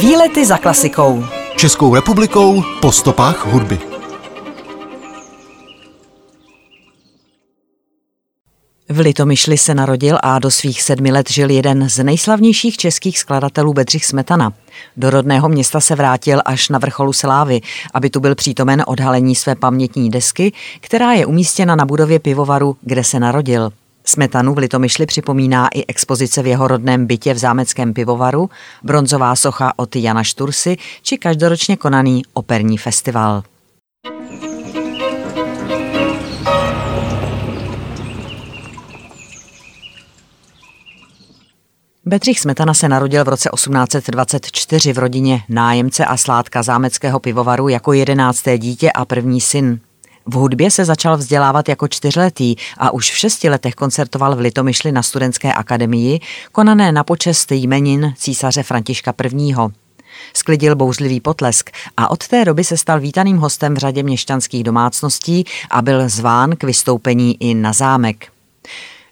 Výlety za klasikou. Českou republikou po stopách hudby. V Litomyšli se narodil a do svých sedmi let žil jeden z nejslavnějších českých skladatelů Bedřich Smetana. Do rodného města se vrátil až na vrcholu Slávy, aby tu byl přítomen odhalení své pamětní desky, která je umístěna na budově pivovaru, kde se narodil. Smetanu v Litomyšli připomíná i expozice v jeho rodném bytě v zámeckém pivovaru, bronzová socha od Jana Štursy či každoročně konaný operní festival. Bedřich Smetana se narodil v roce 1824 v rodině nájemce a sládka zámeckého pivovaru jako jedenácté dítě a první syn. V hudbě se začal vzdělávat jako čtyřletý a už v šesti letech koncertoval v Litomyšli na studentské akademii, konané na počest jmenin císaře Františka I. Sklidil bouřlivý potlesk a od té doby se stal vítaným hostem v řadě měšťanských domácností a byl zván k vystoupení i na zámek.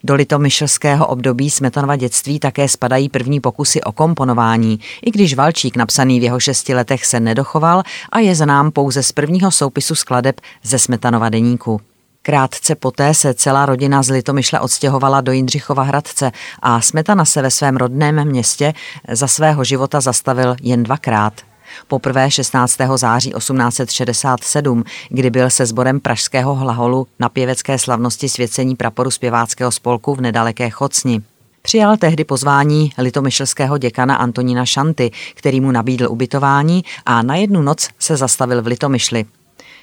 Do litomyšlského období Smetanova dětství také spadají první pokusy o komponování, i když Valčík napsaný v jeho šesti letech se nedochoval a je znám pouze z prvního soupisu skladeb ze Smetanova deníku. Krátce poté se celá rodina z Litomyšle odstěhovala do Jindřichova Hradce a Smetana se ve svém rodném městě za svého života zastavil jen dvakrát – Poprvé 16. září 1867, kdy byl se sborem Pražského hlaholu na pěvecké slavnosti svěcení praporu zpěváckého spolku v nedaleké Chocni. Přijal tehdy pozvání litomyšlského děkana Antonína Šanty, který mu nabídl ubytování a na jednu noc se zastavil v Litomyšli.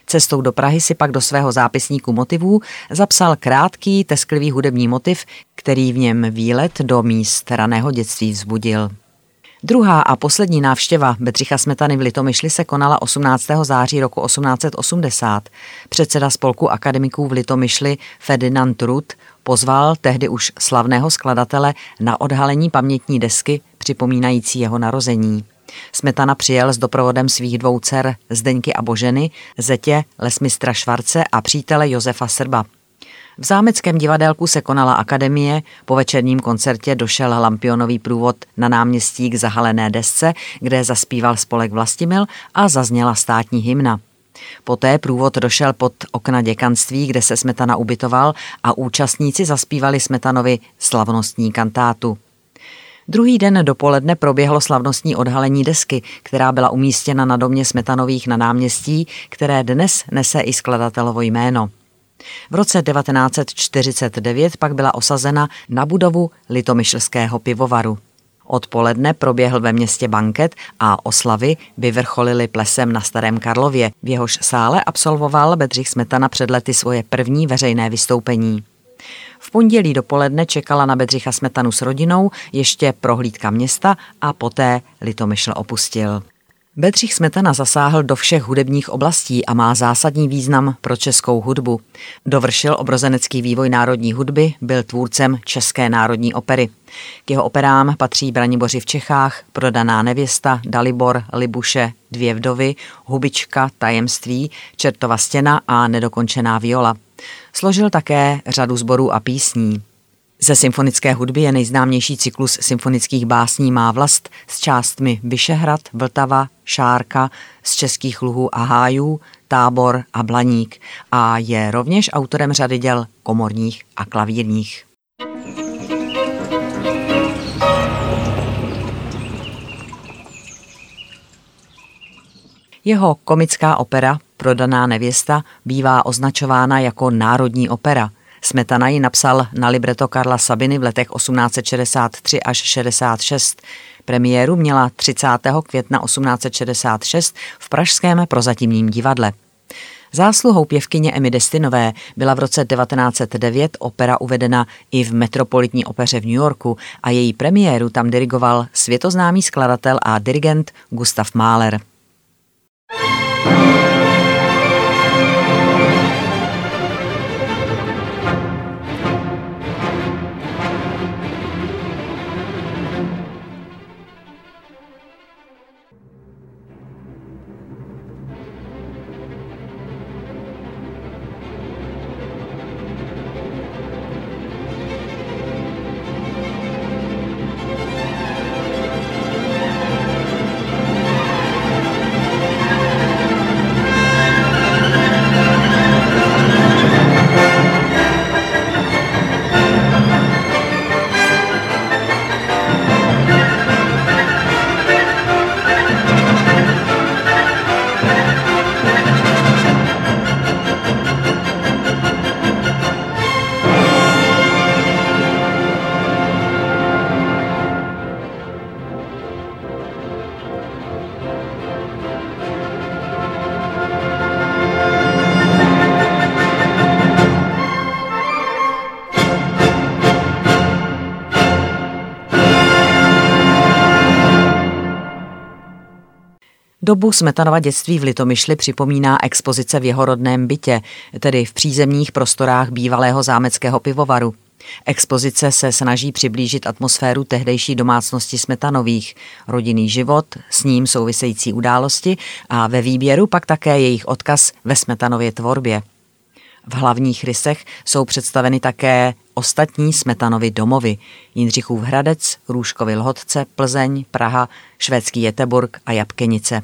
Cestou do Prahy si pak do svého zápisníku motivů zapsal krátký, tesklivý hudební motiv, který v něm výlet do míst raného dětství vzbudil. Druhá a poslední návštěva Bedřicha Smetany v Litomyšli se konala 18. září roku 1880. Předseda spolku akademiků v Litomyšli Ferdinand Rut pozval tehdy už slavného skladatele na odhalení pamětní desky připomínající jeho narození. Smetana přijel s doprovodem svých dvou dcer Zdeňky a Boženy, zetě lesmistra Švarce a přítele Josefa Srba. V zámeckém divadélku se konala akademie, po večerním koncertě došel lampionový průvod na náměstí k zahalené desce, kde zaspíval spolek Vlastimil a zazněla státní hymna. Poté průvod došel pod okna děkanství, kde se Smetana ubytoval a účastníci zaspívali Smetanovi slavnostní kantátu. Druhý den dopoledne proběhlo slavnostní odhalení desky, která byla umístěna na domě Smetanových na náměstí, které dnes nese i skladatelovo jméno. V roce 1949 pak byla osazena na budovu litomyšlského pivovaru. Odpoledne proběhl ve městě banket a oslavy vyvrcholily plesem na Starém Karlově. V jehož sále absolvoval Bedřich Smetana před lety svoje první veřejné vystoupení. V pondělí dopoledne čekala na Bedřicha Smetanu s rodinou ještě prohlídka města a poté Litomyšl opustil. Bedřich Smetana zasáhl do všech hudebních oblastí a má zásadní význam pro českou hudbu. Dovršil obrozenecký vývoj národní hudby, byl tvůrcem České národní opery. K jeho operám patří Braniboři v Čechách, Prodaná nevěsta, Dalibor, Libuše, Dvě vdovy, Hubička, Tajemství, Čertova stěna a Nedokončená viola. Složil také řadu sborů a písní. Ze symfonické hudby je nejznámější cyklus symfonických básní Má vlast s částmi Vyšehrad, Vltava, Šárka, z českých luhů a hájů, Tábor a Blaník a je rovněž autorem řady děl komorních a klavírních. Jeho komická opera Prodaná nevěsta bývá označována jako národní opera – Smetana ji napsal na libreto Karla Sabiny v letech 1863 až 66. Premiéru měla 30. května 1866 v Pražském prozatímním divadle. Zásluhou pěvkyně Emmy Destinové byla v roce 1909 opera uvedena i v Metropolitní opeře v New Yorku a její premiéru tam dirigoval světoznámý skladatel a dirigent Gustav Mahler. Dobu Smetanova dětství v Litomyšli připomíná expozice v jeho rodném bytě, tedy v přízemních prostorách bývalého zámeckého pivovaru. Expozice se snaží přiblížit atmosféru tehdejší domácnosti Smetanových, rodinný život, s ním související události a ve výběru pak také jejich odkaz ve Smetanově tvorbě. V hlavních rysech jsou představeny také ostatní Smetanovy domovy Jindřichův Hradec, Růžkovy Lhotce, Plzeň, Praha, švédský Jeteburg a Jabkenice.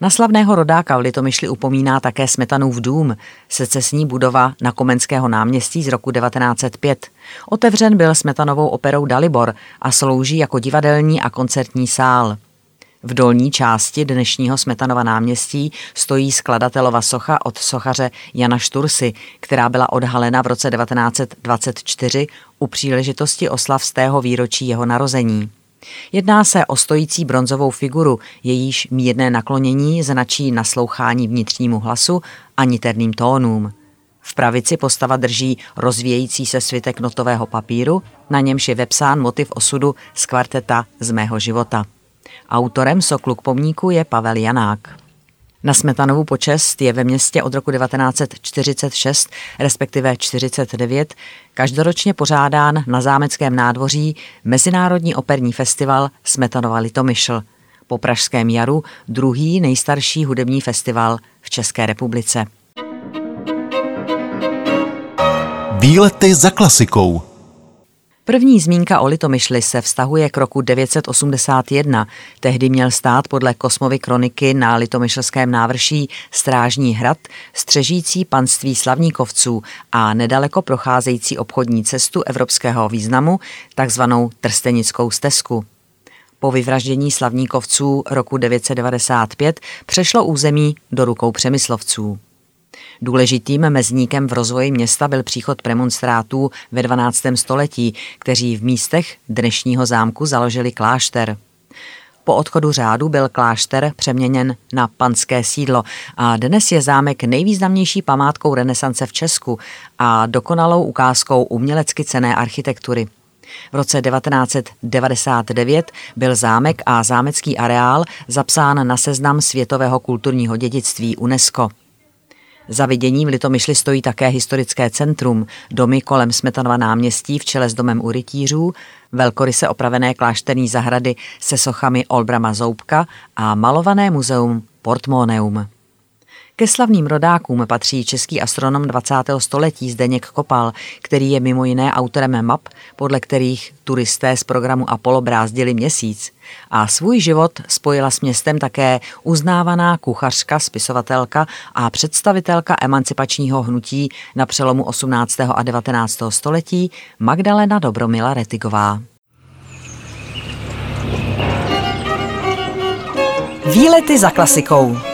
Na slavného rodáka v Litomyšli upomíná také Smetanův dům, secesní budova na Komenského náměstí z roku 1905. Otevřen byl Smetanovou operou Dalibor a slouží jako divadelní a koncertní sál. V dolní části dnešního Smetanova náměstí stojí skladatelova socha od sochaře Jana Štursy, která byla odhalena v roce 1924 u příležitosti oslav z tého výročí jeho narození. Jedná se o stojící bronzovou figuru, jejíž mírné naklonění značí naslouchání vnitřnímu hlasu a niterným tónům. V pravici postava drží rozvějící se svitek notového papíru, na němž je vepsán motiv osudu z kvarteta z mého života. Autorem soklu k pomníku je Pavel Janák. Na Smetanovu počest je ve městě od roku 1946, respektive 49, každoročně pořádán na zámeckém nádvoří Mezinárodní operní festival Smetanova Litomyšl. Po Pražském jaru druhý nejstarší hudební festival v České republice. Výlety za klasikou. První zmínka o Litomyšli se vztahuje k roku 981. Tehdy měl stát podle Kosmovy kroniky na Litomyšlském návrší Strážní hrad, střežící panství slavníkovců a nedaleko procházející obchodní cestu evropského významu, takzvanou Trstenickou stezku. Po vyvraždění slavníkovců roku 995 přešlo území do rukou přemyslovců. Důležitým mezníkem v rozvoji města byl příchod premonstrátů ve 12. století, kteří v místech dnešního zámku založili klášter. Po odchodu řádu byl klášter přeměněn na panské sídlo a dnes je zámek nejvýznamnější památkou renesance v Česku a dokonalou ukázkou umělecky cené architektury. V roce 1999 byl zámek a zámecký areál zapsán na seznam světového kulturního dědictví UNESCO. Za viděním Litomyšli stojí také historické centrum, domy kolem Smetanova náměstí v čele s domem u rytířů, velkoryse opravené klášterní zahrady se sochami Olbrama Zoubka a malované muzeum Portmoneum. Ke slavným rodákům patří český astronom 20. století Zdeněk Kopal, který je mimo jiné autorem map, podle kterých turisté z programu Apollo brázdili měsíc. A svůj život spojila s městem také uznávaná kuchařka, spisovatelka a představitelka emancipačního hnutí na přelomu 18. a 19. století Magdalena Dobromila Retigová. Výlety za klasikou.